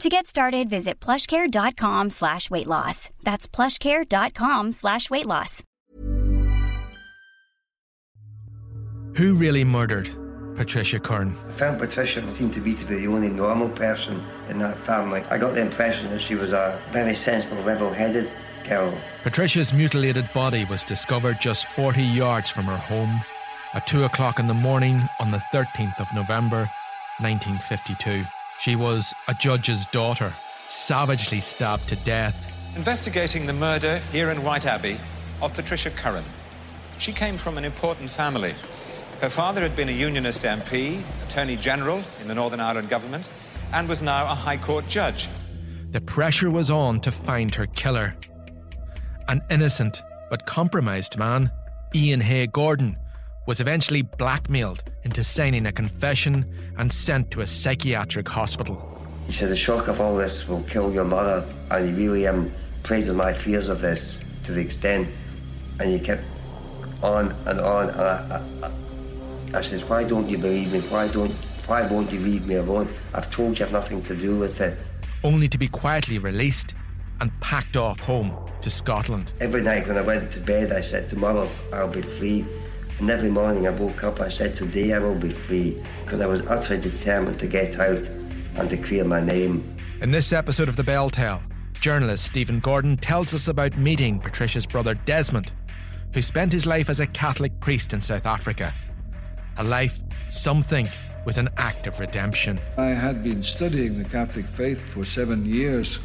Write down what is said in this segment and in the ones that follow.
To get started, visit plushcare.com slash weight loss. That's plushcare.com slash weight loss. Who really murdered Patricia Curran? I found Patricia seemed to be to be the only normal person in that family. I got the impression that she was a very sensible, level-headed girl. Patricia's mutilated body was discovered just 40 yards from her home at 2 o'clock in the morning on the 13th of November 1952. She was a judge's daughter, savagely stabbed to death. Investigating the murder here in Whiteabbey of Patricia Curran. She came from an important family. Her father had been a Unionist MP, Attorney General in the Northern Ireland government, and was now a High Court judge. The pressure was on to find her killer. An innocent but compromised man, Ian Hay Gordon, was eventually blackmailed into signing a confession and sent to a psychiatric hospital. He said, the shock of all this will kill your mother, and he really um, played on my fears of this to the extent, and he kept on and on, and I, I, I says, why don't you believe me? Why don't, why won't you leave me alone? I've told you I've nothing to do with it. Only to be quietly released and packed off home to Scotland. Every night when I went to bed, I said, tomorrow I'll be free. And every morning I woke up, I said, today I will be free, because I was utterly determined to get out and to clear my name. In this episode of The BelTel, journalist Stephen Gordon tells us about meeting Patricia's brother Desmond, who spent his life as a Catholic priest in South Africa. A life some think was an act of redemption. I had been studying the Catholic faith for seven years,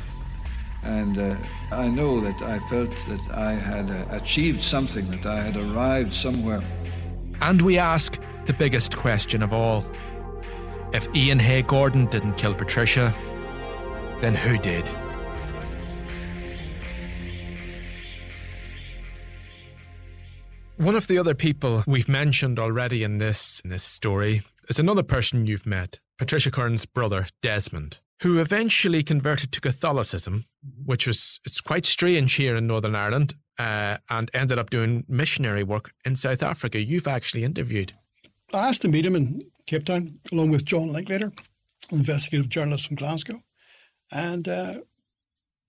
and uh, I know that I felt that I had uh, achieved something, that I had arrived somewhere. And we ask the biggest question of all. If Ian Hay Gordon didn't kill Patricia, then who did? One of the other people we've mentioned already in this in this story is another person you've met, Patricia Curran's brother, Desmond, who eventually converted to Catholicism, which was it's quite strange here in Northern Ireland, uh, and ended up doing missionary work in South Africa. You've actually interviewed. I asked to meet him in Cape Town, along with John Linklater, an investigative journalist from Glasgow, and uh,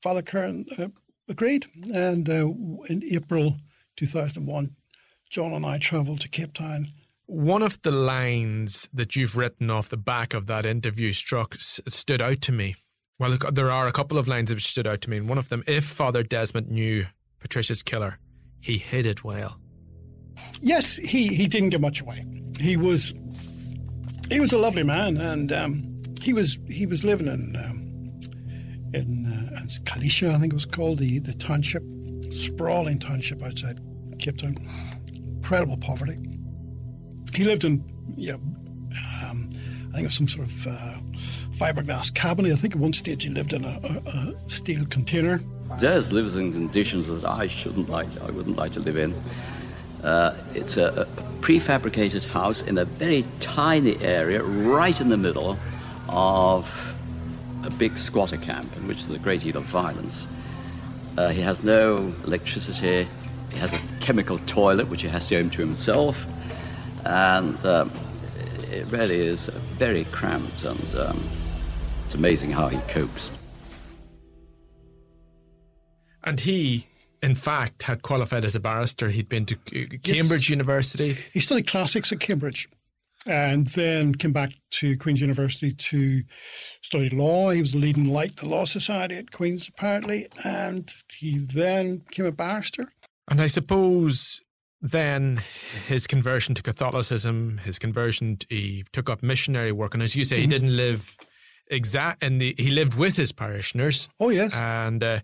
Father Curran uh, agreed. And uh, in April 2001, John and I travelled to Cape Town. One of the lines that you've written off the back of that interview struck stood out to me. Well, there are a couple of lines that stood out to me, and one of them, if Father Desmond knew Patricia's killer, he hid it well. Yes, he, he didn't give much away. He was he was a lovely man, and um, he was he was living in um, in uh, Khayelitsha, I think it was called the the township, sprawling township outside Cape Town. Incredible poverty. He lived in know, um, I think it was some sort of uh, fiberglass cabinet. I think at one stage he lived in a, a, a steel container. Des lives in conditions that I shouldn't like. I wouldn't like to live in. Uh, it's a, a, prefabricated house in a very tiny area, right in the middle of a big squatter camp in which there's a great deal of violence. Uh, he has no electricity. He has a chemical toilet which he has to own to himself, and um, it really is very cramped. And um, it's amazing how he copes. And he, in fact, had qualified as a barrister. He'd been to Cambridge yes. University. He studied classics at Cambridge and then came back to Queen's University to study law. He was leading Light, the Law Society at Queen's, apparently, and he then became a barrister. And I suppose then his conversion to Catholicism, his conversion, to, he took up missionary work, and as you say, mm-hmm. he didn't live exact, and he lived with his parishioners. Oh yes, and uh,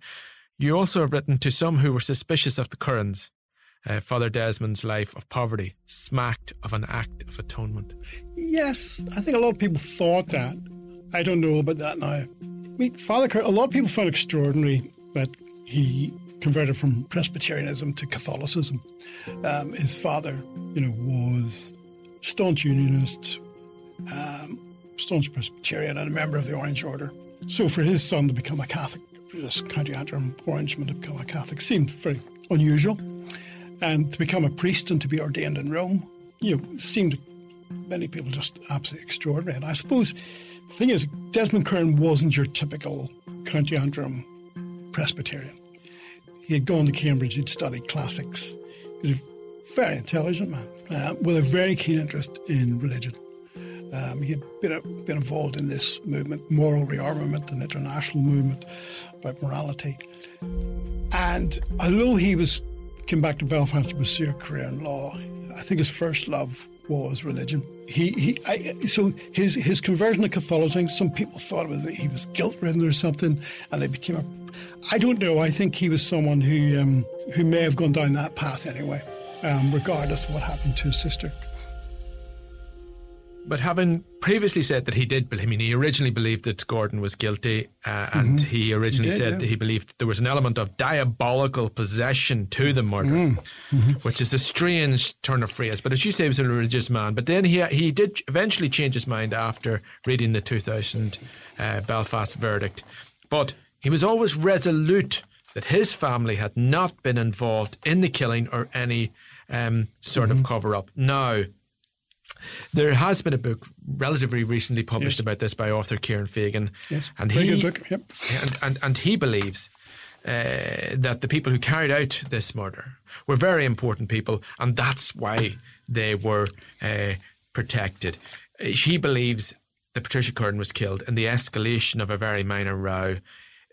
you also have written to some who were suspicious of the Currans. Uh, Father Desmond's life of poverty smacked of an act of atonement. Yes, I think a lot of people thought that. I don't know about that now. I mean, Father, a lot of people found extraordinary that he converted from Presbyterianism to Catholicism. Um, his father, you know, was staunch Unionist, um, staunch Presbyterian, and a member of the Orange Order. So for his son to become a Catholic, this County Antrim Orangeman to become a Catholic seemed very unusual. And to become a priest and to be ordained in Rome, you know, seemed many people just absolutely extraordinary. And I suppose the thing is, Desmond Curran wasn't your typical County Antrim Presbyterian. He had gone to Cambridge, he'd studied classics. He was a very intelligent man uh, with a very keen interest in religion. Um, he had been, been involved in this movement, moral rearmament, an international movement about morality. And although he was came back to Belfast to pursue a career in law, I think his first love was religion. He, he I, so his his conversion to Catholicism. Some people thought was he was guilt ridden or something, and they became a I don't know. I think he was someone who um, who may have gone down that path anyway, um, regardless of what happened to his sister. But having previously said that he did, I mean, he originally believed that Gordon was guilty, uh, and mm-hmm. he originally he did, said yeah. that he believed there was an element of diabolical possession to the murder, mm-hmm. mm-hmm. which is a strange turn of phrase. But as you say, he was a religious man. But then he he did eventually change his mind after reading the 2000 uh, Belfast verdict. But he was always resolute that his family had not been involved in the killing or any um, sort mm-hmm. of cover up. Now, there has been a book relatively recently published yes. about this by author Kieran Fagan. Yes, and very he, book. Yep. And, and, and he believes uh, that the people who carried out this murder were very important people, and that's why they were uh, protected. She believes that Patricia Curran was killed in the escalation of a very minor row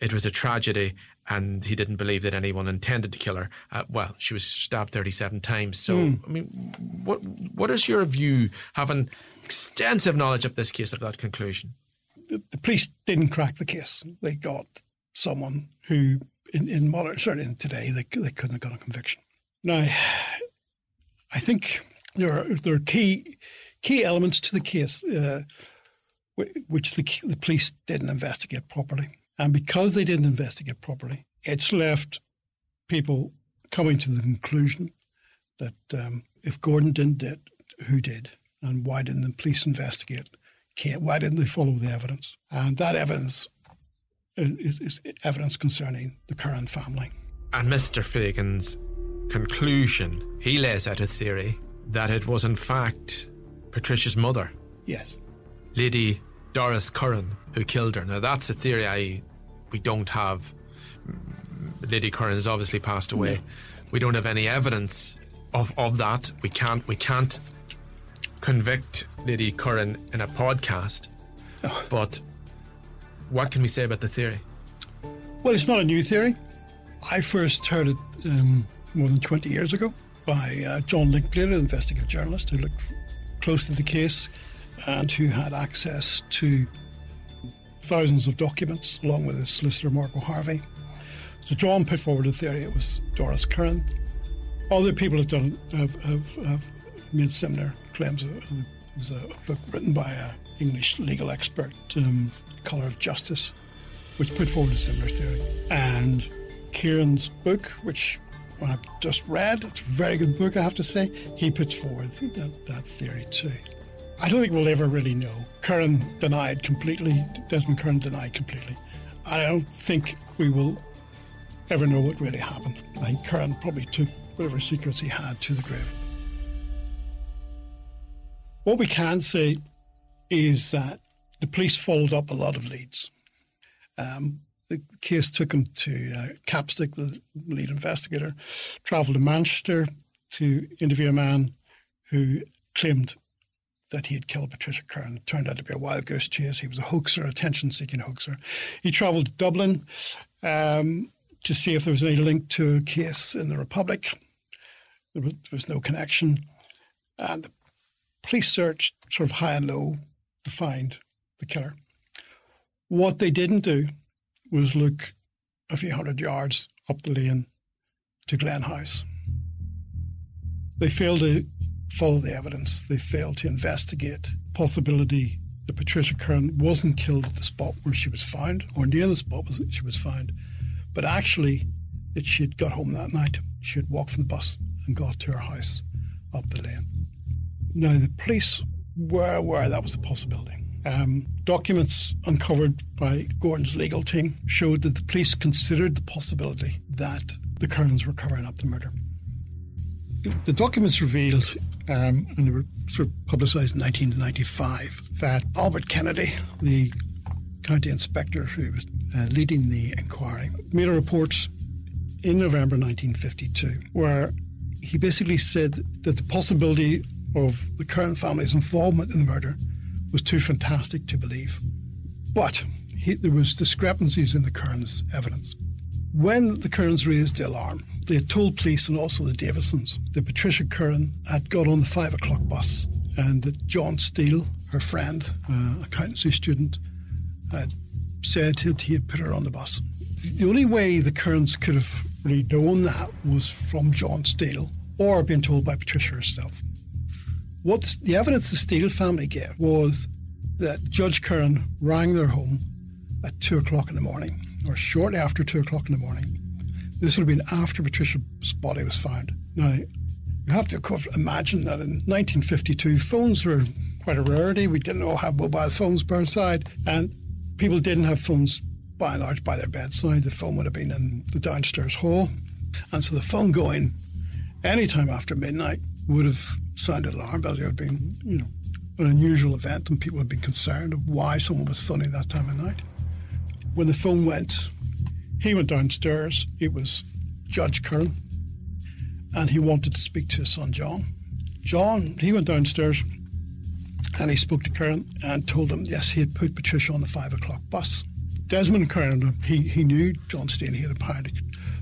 it was a tragedy, and he didn't believe that anyone intended to kill her. Uh, well, she was stabbed 37 times. So, mm. I mean, what what is your view, having extensive knowledge of this case, of that conclusion? The, the police didn't crack the case. They got someone who, in, in modern, certainly today, they, they couldn't have got a conviction. Now, I think there are there are key key elements to the case uh, which the, the police didn't investigate properly. And because they didn't investigate properly, it's left people coming to the conclusion that um, if Gordon didn't do it, who did? And why didn't the police investigate? Why didn't they follow the evidence? And that evidence is, is evidence concerning the Curran family. And Mr. Fagan's conclusion, he lays out a theory that it was in fact Patricia's mother. Yes. Lady Doris Curran who killed her. Now that's a theory I we don't have. Lady Curran has obviously passed away. We don't have any evidence of, of that. We can't we can't convict Lady Curran in a podcast. Oh. But what can we say about the theory? Well, it's not a new theory. I first heard it um, more than 20 years ago by uh, John Linklater, an investigative journalist who looked close to the case and who had access to thousands of documents along with his solicitor Margot Harvey. So John put forward a theory it was Doris Curran. Other people have done have, have, have made similar claims. It was a book written by an English legal expert, um, Colour of Justice, which put forward a similar theory. And Kieran's book, which I've just read, it's a very good book, I have to say, he puts forward that, that theory too. I don't think we'll ever really know. Curran denied completely, Desmond Curran denied completely. I don't think we will ever know what really happened. I think Curran probably took whatever secrets he had to the grave. What we can say is that the police followed up a lot of leads. Um, the case took him to uh, Capstick, the lead investigator, travelled to Manchester to interview a man who claimed that he had killed Patricia Curran. It turned out to be a wild goose chase. He was a hoaxer, attention seeking hoaxer. He travelled to Dublin um, to see if there was any link to a case in the Republic. There was, there was no connection. And the police searched sort of high and low to find the killer. What they didn't do was look a few hundred yards up the lane to Glen House. They failed to follow the evidence. They failed to investigate possibility that Patricia Curran wasn't killed at the spot where she was found, or near the spot where she was found, but actually that she had got home that night. She had walked from the bus and got to her house up the lane. Now, the police were aware that was a possibility. Um, documents uncovered by Gordon's legal team showed that the police considered the possibility that the Currans were covering up the murder. The documents revealed, um, and they were sort of publicised in 1995, that Albert Kennedy, the county inspector who was uh, leading the inquiry, made a report in November 1952 where he basically said that the possibility of the Curran family's involvement in the murder was too fantastic to believe. But he, there was discrepancies in the Curran's evidence. When the Currans raised the alarm, they had told police and also the Davisons that Patricia Curran had got on the five o'clock bus and that John Steele, her friend, uh, accountancy student, had said that he had put her on the bus. The only way the Currans could have really known that was from John Steele or been told by Patricia herself. What the evidence the Steele family gave was that Judge Curran rang their home at two o'clock in the morning, or shortly after two o'clock in the morning. This would have been after Patricia's body was found. Now, you have to, imagine that in 1952, phones were quite a rarity. We didn't all have mobile phones per side, and people didn't have phones by and large by their bedside. The phone would have been in the downstairs hall. And so the phone going any time after midnight would have sounded an alarm bells. It would have been, you know, an unusual event, and people would have been concerned of why someone was phoning that time of night. When the phone went, he went downstairs. It was Judge Curran, and he wanted to speak to his son John. John, he went downstairs and he spoke to Curran and told him, yes, he had put Patricia on the five o'clock bus. Desmond Curran, he, he knew John Steele. He had apparently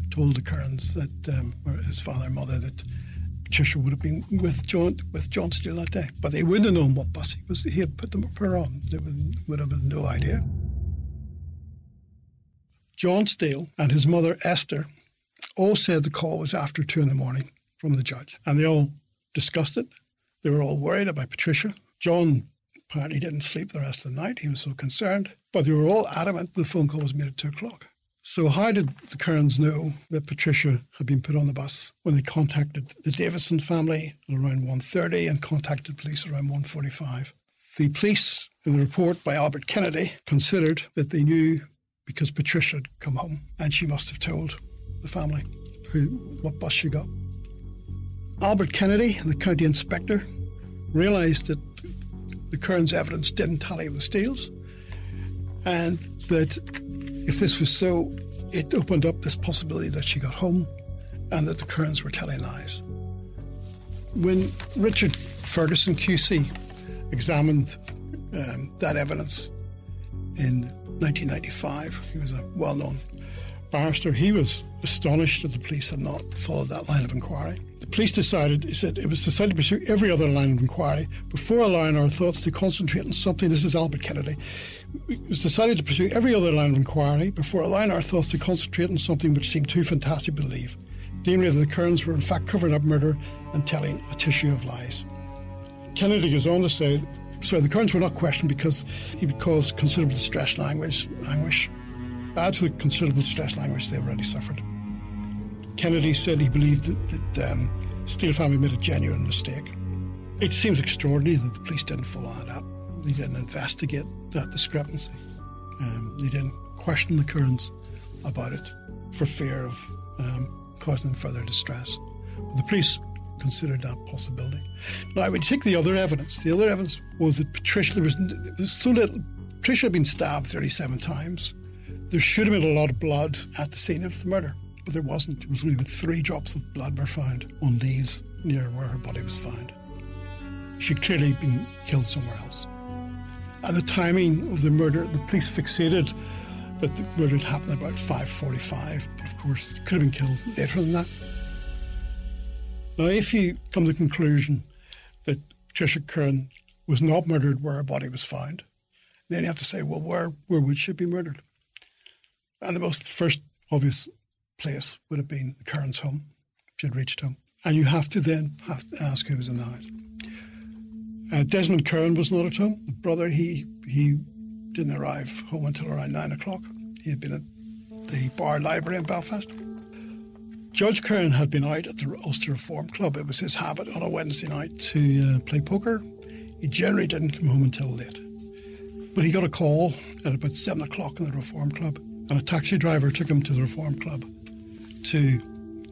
told the Currans that, um, his father and mother, that Patricia would have been with John with John Steele that day, but they wouldn't have known what bus he was. He had put them up her on. They would, would have no idea. John Steele and his mother Esther all said the call was after two in the morning from the judge, and they all discussed it. They were all worried about Patricia. John apparently didn't sleep the rest of the night. He was so concerned, but they were all adamant the phone call was made at two o'clock. So how did the Currans know that Patricia had been put on the bus when they contacted the Davison family around 1.30 and contacted police around 1.45? The police, in the report by Albert Kennedy, considered that they knew because Patricia had come home and she must have told the family who what bus she got. Albert Kennedy, the county inspector, realised that the Currans' evidence didn't tally with the Steele's and that if this was so, it opened up this possibility that she got home and that the Currans were telling lies. When Richard Ferguson QC examined um, that evidence in 1995, he was a well known barrister, he was astonished that the police had not followed that line of inquiry. The police decided, he said, it was decided to pursue every other line of inquiry before allowing our thoughts to concentrate on something. This is Albert Kennedy. It was decided to pursue every other line of inquiry before allowing our thoughts to concentrate on something which seemed too fantastic to believe. Namely, that the Currans were in fact covering up murder and telling a tissue of lies. Kennedy goes on to say, so the Currans were not questioned because he would cause considerable distress and anguish, add to the considerable distress and anguish they already suffered. Kennedy said he believed that, that um, Steele family made a genuine mistake. It seems extraordinary that the police didn't follow that up. They didn't investigate that discrepancy. Um, they didn't question the Currans about it for fear of um, causing further distress. But the police considered that possibility. Now, when you take the other evidence, the other evidence was that Patricia there was, there was so little. Patricia had been stabbed 37 times. There should have been a lot of blood at the scene of the murder, but there wasn't. It was only three drops of blood were found on leaves near where her body was found. She'd clearly been killed somewhere else. At the timing of the murder, the police fixated that the murder had happened about 5.45, but of course, could have been killed later than that. Now, if you come to the conclusion that Patricia Curran was not murdered where her body was found, then you have to say, well, where, where would she be murdered? And the most first obvious place would have been Curran's home. If she had reached home. And you have to then have to ask who was in the house. Uh, Desmond Curran was not at home. The brother, he he didn't arrive home until around nine o'clock. He had been at the Bar Library in Belfast. Judge Curran had been out at the Ulster Reform Club. It was his habit on a Wednesday night to uh, play poker. He generally didn't come home until late. But he got a call at about seven o'clock in the Reform Club, and a taxi driver took him to the Reform Club to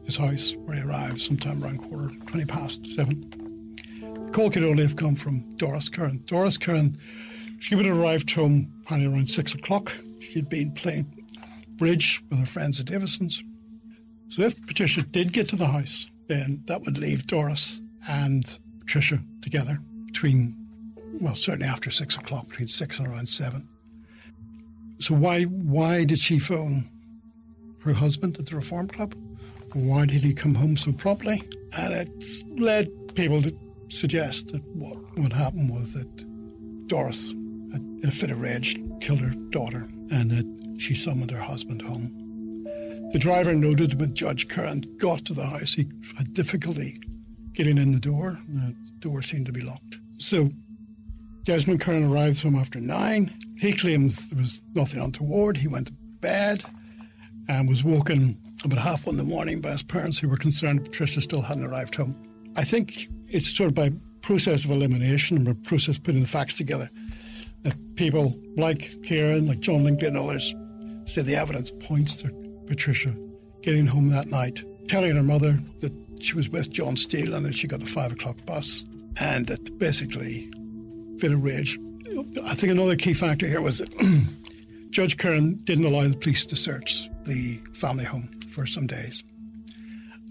his house, where he arrived sometime around quarter, 20 past seven. The call could only have come from Doris Curran. Doris Curran, she would have arrived home probably around six o'clock. She had been playing bridge with her friends at Davison's. So if Patricia did get to the house, then that would leave Doris and Patricia together between, well, certainly after six o'clock, between six and around seven. So why why did she phone her husband at the Reform Club? Why did he come home so promptly? And it led people to suggest that what what happened was that Doris, had, in a fit of rage, killed her daughter, and that she summoned her husband home. The driver noted when Judge Curran got to the house, he had difficulty getting in the door. The door seemed to be locked. So Desmond Curran arrives home after nine. He claims there was nothing untoward. He went to bed and was woken about half one in the morning by his parents who were concerned Patricia still hadn't arrived home. I think it's sort of by process of elimination and by process of putting the facts together that people like Kieran, like John Linklater and others say the evidence points to Patricia getting home that night, telling her mother that she was with John Steele and that she got the five o'clock bus, and that basically, fit of rage. I think another key factor here was that Judge Curran didn't allow the police to search the family home for some days.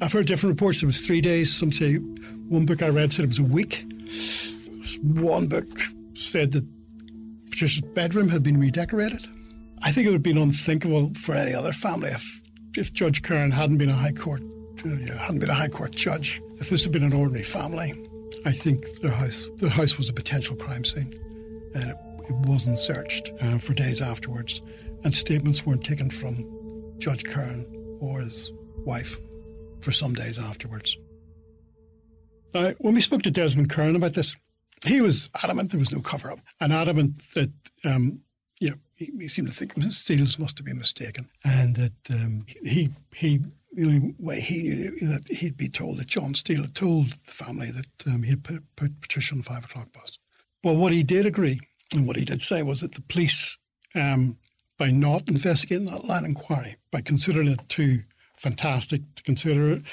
I've heard different reports. It was three days. Some say one book I read said it was a week. One book said that Patricia's bedroom had been redecorated. I think it would have been unthinkable for any other family if, if Judge Curran hadn't been a High Court uh, hadn't been a High Court judge. If this had been an ordinary family, I think their house the house was a potential crime scene, and it, it wasn't searched uh, for days afterwards, and statements weren't taken from Judge Curran or his wife for some days afterwards. Uh, when we spoke to Desmond Curran about this, he was adamant there was no cover up, and adamant that um, know, he, he, seemed to think Mrs. Steeles must have been mistaken, and that um, he he the only way he knew that he'd be told that John Steele had told the family that um, he had put, put Patricia on the five o'clock bus. But what he did agree, and what he did say, was that the police, um, by not investigating that line inquiry, by considering it too fantastic to consider it,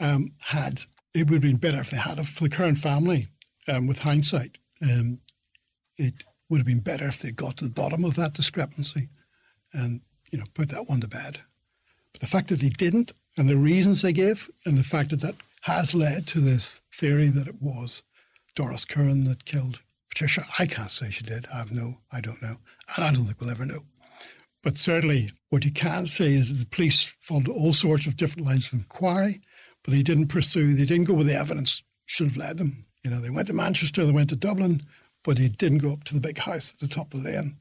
um, had it would have been better if they had for the Curran family. Um, with hindsight, um, it would have been better if they got to the bottom of that discrepancy and you know put that one to bed. But the fact that they didn't, and the reasons they gave, and the fact that that has led to this theory that it was Doris Curran that killed Patricia. I can't say she did. I have no, I don't know, and I don't think we'll ever know. But certainly, what you can say is that the police followed all sorts of different lines of inquiry, but they didn't pursue. They didn't go where the evidence should have led them. You know, they went to Manchester, they went to Dublin, but he didn't go up to the big house at the top of the lane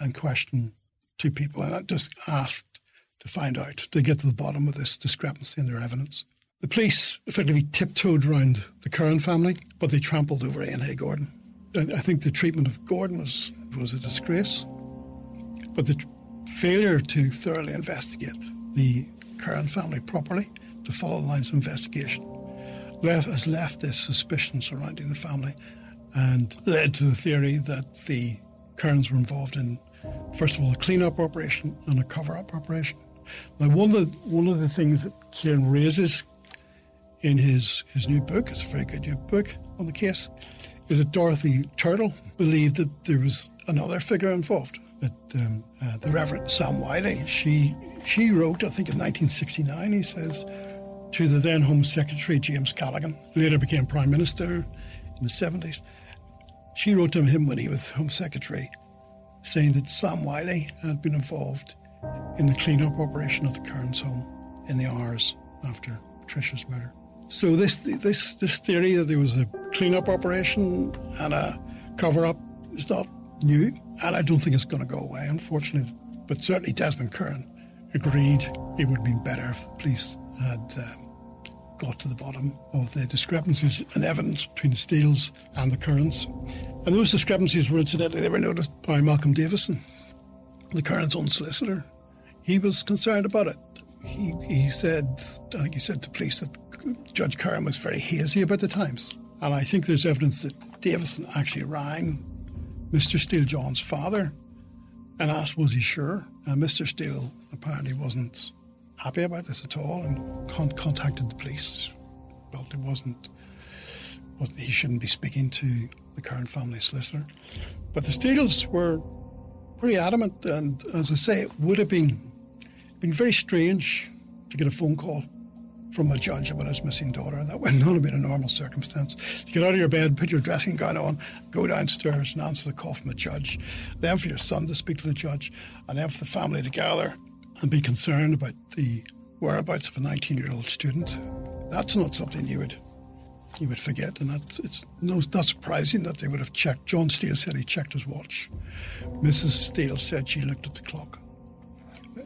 and question two people and just asked to find out, to get to the bottom of this discrepancy in their evidence. The police effectively tiptoed around the Curran family, but they trampled over Ian Hay Gordon. I think the treatment of Gordon was, was a disgrace, but the failure to thoroughly investigate the Curran family properly, to follow the lines of investigation, left, has left this suspicion surrounding the family and led to the theory that the Currans were involved in, first of all, a clean-up operation and a cover-up operation. Now, one of the, one of the things that Kieran raises in his, his new book, it's a very good new book on the case, is that Dorothy Turtle believed that there was another figure involved, that um, uh, the Reverend Sam Wiley, she, she wrote, I think in 1969, he says, to the then Home Secretary James Callaghan, later became Prime Minister in the 70s. She wrote to him when he was Home Secretary, saying that Sam Wiley had been involved in the clean-up operation of the Curran's home in the hours after Patricia's murder. So this this this theory that there was a cleanup operation and a cover up is not new, and I don't think it's going to go away, unfortunately. But certainly Desmond Curran agreed it would have been better if the police had um, got to the bottom of the discrepancies in evidence between the Steeles and the Currans. And those discrepancies were incidentally they were noticed by Malcolm Davison, the Currans' own solicitor. He was concerned about it. He, he said, I think he said to police that Judge Curran was very hazy about the times. And I think there's evidence that Davison actually rang Mr. Steele John's father and asked, was he sure? And Mr. Steele apparently wasn't happy about this at all and con- contacted the police. Felt it wasn't, wasn't, he shouldn't be speaking to the Curran family solicitor. But the Steeles were pretty adamant, and as I say, it would have been been very strange to get a phone call from a judge about his missing daughter. That would not have been a normal circumstance. To get out of your bed, put your dressing gown on, go downstairs and answer the call from the judge. Then for your son to speak to the judge, and then for the family to gather and be concerned about the whereabouts of a 19 year old student. That's not something you would you would forget, and that's it's no, not surprising that they would have checked. John Steele said he checked his watch. Mrs. Steele said she looked at the clock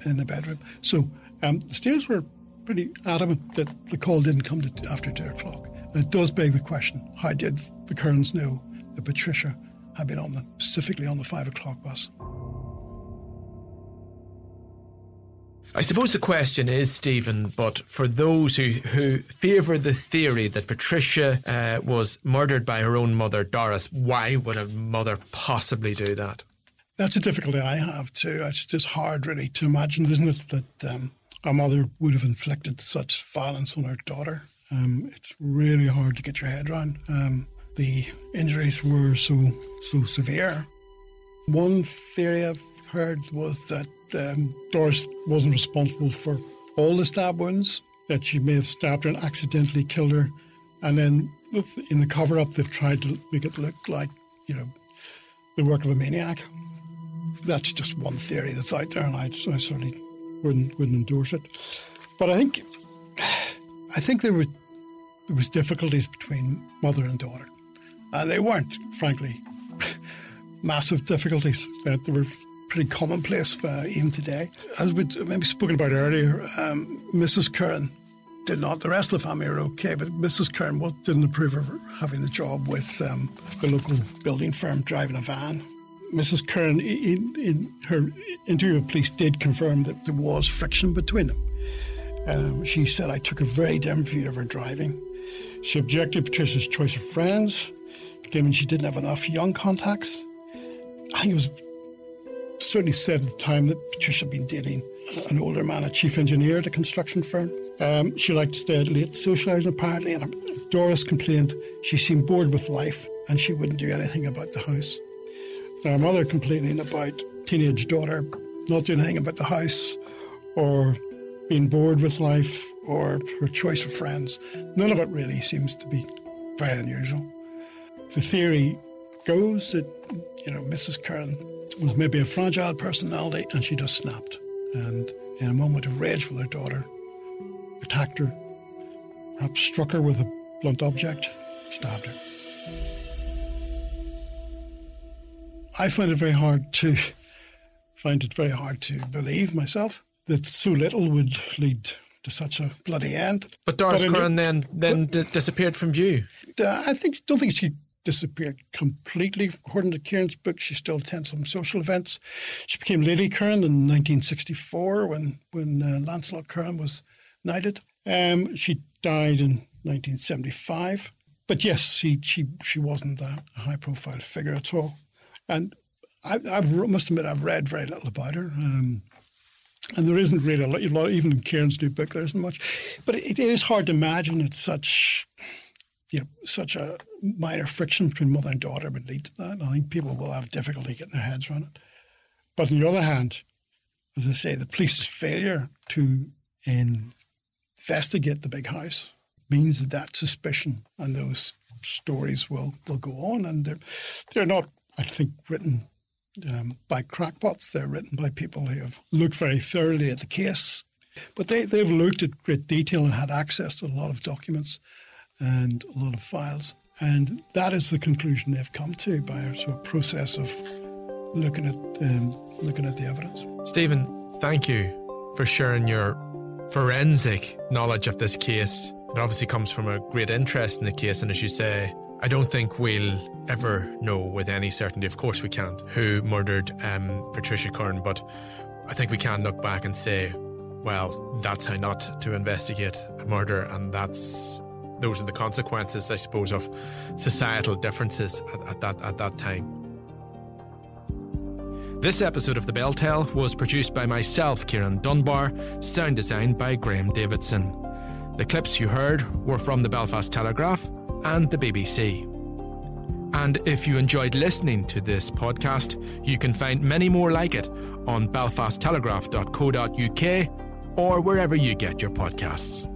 in the bedroom. So um, the Steeles were pretty adamant that the call didn't come to after two o'clock. And it does beg the question: How did the Currans know that Patricia had been on the specifically on the five o'clock bus? I suppose the question is, Stephen, but for those who, who favour the theory that Patricia uh, was murdered by her own mother, Doris, why would a mother possibly do that? That's a difficulty I have too. It's just hard, really, to imagine, isn't it, that um, a mother would have inflicted such violence on her daughter. Um, it's really hard to get your head around. Um, the injuries were so so severe. One theory I've heard was that um, Doris wasn't responsible for all the stab wounds, that she may have stabbed her and accidentally killed her. And then in the cover up, they've tried to make it look like, you know, the work of a maniac. That's just one theory that's out there, and I, I certainly wouldn't, wouldn't endorse it. But I think, I think there, were, there was difficulties between mother and daughter. And they weren't, frankly, massive difficulties. That there were pretty commonplace uh, even today. As we maybe spoken about earlier, um, Mrs. Curran did not. The rest of the family are okay, but Mrs. Curran didn't approve of having a job with um, the local building firm driving a van. Mrs. Curran, in, in, her interview with police, did confirm that there was friction between them. Um, she said, I took a very dim view of her driving. She objected to Patricia's choice of friends, claiming she didn't have enough young contacts. I think it was certainly said at the time that Patricia had been dating an older man, a chief engineer at a construction firm. Um, she liked to stay out late socialising, apparently, and Doris complained she seemed bored with life and she wouldn't do anything about the house. Now, her mother complaining about teenage daughter not doing anything about the house or being bored with life or her choice of friends. None of it really seems to be very unusual. The theory goes that, you know, Mrs. Curran was maybe a fragile personality and she just snapped. And in a moment of rage with her daughter, attacked her, perhaps struck her with a blunt object, stabbed her. I find it very hard to find it very hard to believe myself that so little would lead to such a bloody end. But Doris but Curran then then d- disappeared from view. Uh, I think don't think she disappeared completely. According to Kieran's book, she still attends some social events. She became Lady Curran in 1964 when, when uh, Lancelot Curran was knighted. Um, she died in 1975. But yes, she, she, she wasn't a high profile figure at all. And I I've, must admit, I've read very little about her. Um, and there isn't really a lot, even in Kieran's new book, there isn't much. But it, it is hard to imagine it's such you know, such a minor friction between mother and daughter would lead to that. I think people will have difficulty getting their heads around it. But on the other hand, as I say, the police's failure to investigate the big house means that that suspicion and those stories will, will go on. And they're, they're not, I think, written um, by crackpots. They're written by people who have looked very thoroughly at the case But they, they've looked at great detail and had access to a lot of documents and a lot of files. And that is the conclusion they've come to by a sort of process of looking at um, looking at the evidence. Stephen, thank you for sharing your forensic knowledge of this case. It obviously comes from a great interest in the case, and as you say, I don't think we'll ever know with any certainty. Of course, we can't who murdered um, Patricia Curran, but I think we can look back and say, well, that's how not to investigate a murder, and that's those are the consequences, I suppose, of societal differences at, at that at that time. This episode of The BelTel was produced by myself, Kieran Dunbar, sound designed by Graham Davidson. The clips you heard were from the Belfast Telegraph and the BBC. And if you enjoyed listening to this podcast, you can find many more like it on belfasttelegraph.co.uk or wherever you get your podcasts.